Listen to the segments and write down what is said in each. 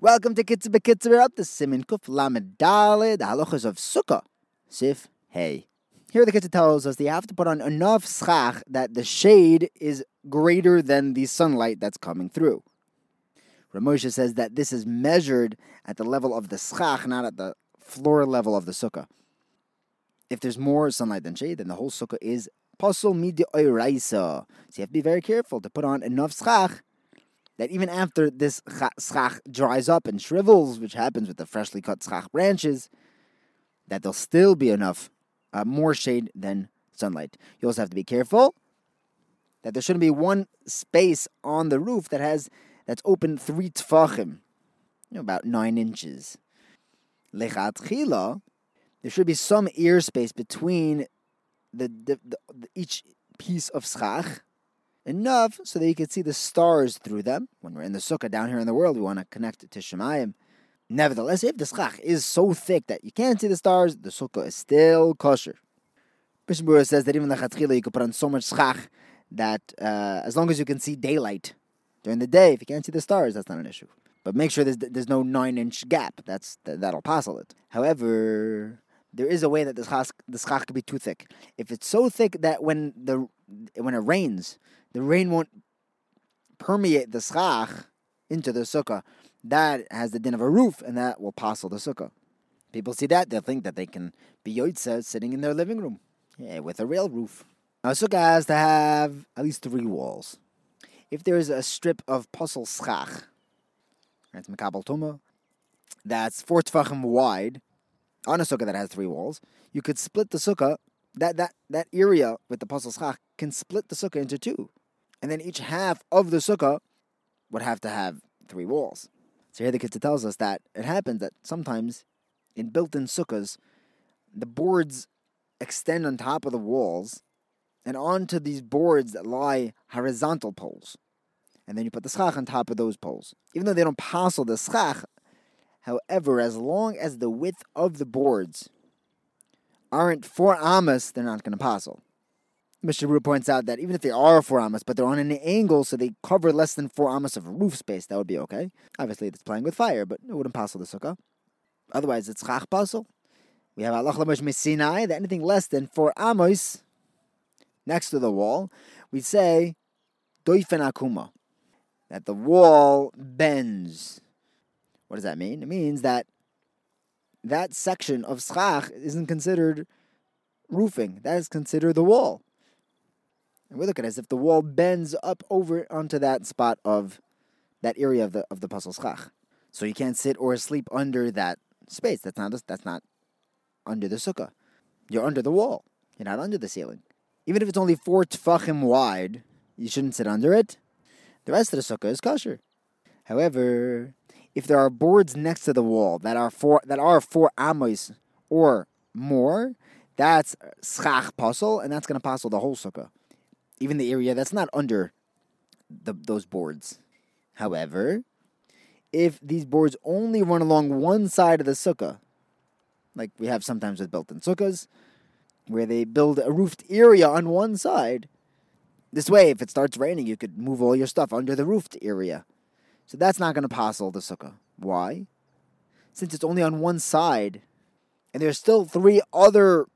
Welcome to Bekitzer. We're up to Simin Kuf Lamed Daled, the halachas of Sukkah, Sif Hey. Here the Kitzur tells us that you have to put on enough schach that the shade is greater than the sunlight that's coming through. Ramosha says that this is measured at the level of the schach, not at the floor level of the sukkah. If there's more sunlight than shade, then the whole sukkah is pasul midi oiraisa. So you have to be very careful to put on enough schach that even after this schach dries up and shrivels, which happens with the freshly cut schach branches, that there'll still be enough, uh, more shade than sunlight. You also have to be careful that there shouldn't be one space on the roof that has that's open three tfachim, you know, about nine inches. Lechatchila, there should be some ear space between the, the, the, each piece of schach enough so that you can see the stars through them. When we're in the sukkah down here in the world, we want to connect it to Shemayim. Nevertheless, if the schach is so thick that you can't see the stars, the sukkah is still kosher. Bishmura says that even the chatchila you could put on so much schach that uh, as long as you can see daylight during the day, if you can't see the stars, that's not an issue. But make sure there's there's no nine inch gap. That's that'll passel it. However, there is a way that the schach, the schach could be too thick. If it's so thick that when the when it rains, the rain won't permeate the schach into the sukkah. That has the din of a roof, and that will passel the sukkah. People see that, they'll think that they can be yoitza sitting in their living room yeah, with a real roof. Now, a sukkah has to have at least three walls. If there is a strip of pasul schach, that's makabel tuma, that's four tefachim wide, on a sukkah that has three walls, you could split the sukkah. That that that area with the pasul schach can split the sukkah into two, and then each half of the sukkah would have to have three walls. So here the Kitzur tells us that it happens that sometimes in built-in sukkahs, the boards extend on top of the walls and onto these boards that lie horizontal poles. And then you put the schach on top of those poles. Even though they don't passel the schach, however, as long as the width of the boards aren't four amas, they're not going to passel. Mr. Ru points out that even if they are four amas, but they're on an angle, so they cover less than four amas of roof space, that would be okay. Obviously, it's playing with fire, but it wouldn't passel the sukkah. Otherwise, it's schach passel. We have Allah Lamosh Sinai, that anything less than four amos next to the wall, we say doifen akuma, that the wall bends. What does that mean? It means that that section of schach isn't considered roofing. That is considered the wall. And we look at it as if the wall bends up over onto that spot of that area of the of the pasul schach. So you can't sit or sleep under that space. That's not that's not under the sukkah. You're under the wall. You're not under the ceiling. Even if it's only four tfachim wide, you shouldn't sit under it. The rest of the sukkah is kosher. However, if there are boards next to the wall that are four that are four amos or more, that's schach pasul, and that's going to passel the whole sukkah, even the area that's not under the, those boards. However, if these boards only run along one side of the sukkah, like we have sometimes with built-in sukkahs, where they build a roofed area on one side. This way, if it starts raining, you could move all your stuff under the roofed area. So that's not going to passel the sukkah. Why? Since it's only on one side, and there's still three other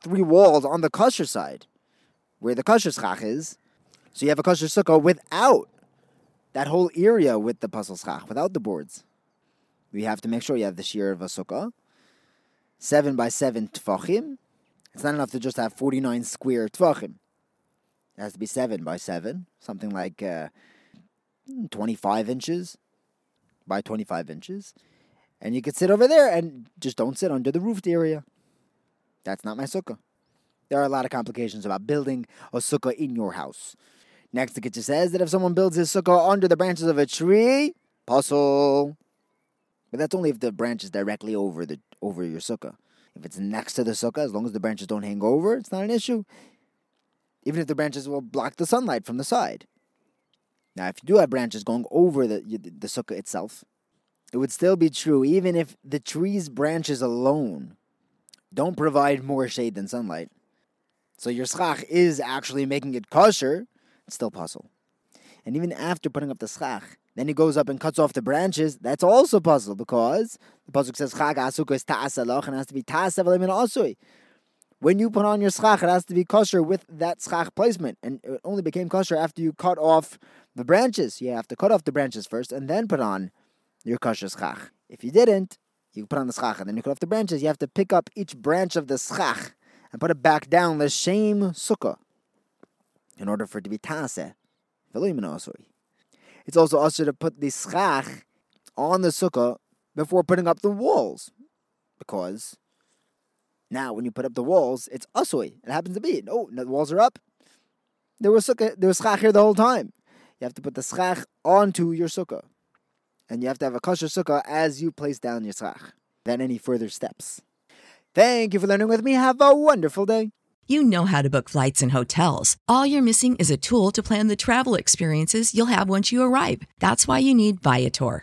three walls on the kosher side, where the kosher schach is. So you have a kosher sukkah without that whole area with the pasul schach, without the boards. We have to make sure you have the shiur of a sukkah, seven by seven tfachim, it's not enough to just have 49 square tfachim. It has to be 7 by 7, something like uh, 25 inches by 25 inches. And you could sit over there and just don't sit under the roofed area. That's not my sukkah. There are a lot of complications about building a sukkah in your house. Next, the Kitzur says that if someone builds his sukkah under the branches of a tree, pasul. But that's only if the branch is directly over the over your sukkah. If it's next to the sukkah, as long as the branches don't hang over, it's not an issue. Even if the branches will block the sunlight from the side. Now, if you do have branches going over the, the sukkah itself, it would still be true even if the tree's branches alone don't provide more shade than sunlight. So your schach is actually making it kosher, it's still possible. And even after putting up the schach, then he goes up and cuts off the branches, that's also pasul because the pasuk says Asukah is and has to be asui. When you put on your schach, it has to be kosher with that schach placement, and it only became kosher after you cut off the branches. You have to cut off the branches first and then put on your kosher schach. If you didn't, you put on the schach and then you cut off the branches. You have to pick up each branch of the schach and put it back down the shame sukkah in order for it to be taseh. It's also also to put the schach on the sukkah before putting up the walls, because now when you put up the walls, it's asui. It happens to be. No, the walls are up. There was sukkah, there was schach here the whole time. You have to put the schach onto your sukkah, and you have to have a kosher sukkah as you place down your schach. Then any further steps. Thank you for learning with me. Have a wonderful day. You know how to book flights and hotels. All you're missing is a tool to plan the travel experiences you'll have once you arrive. That's why you need Viator.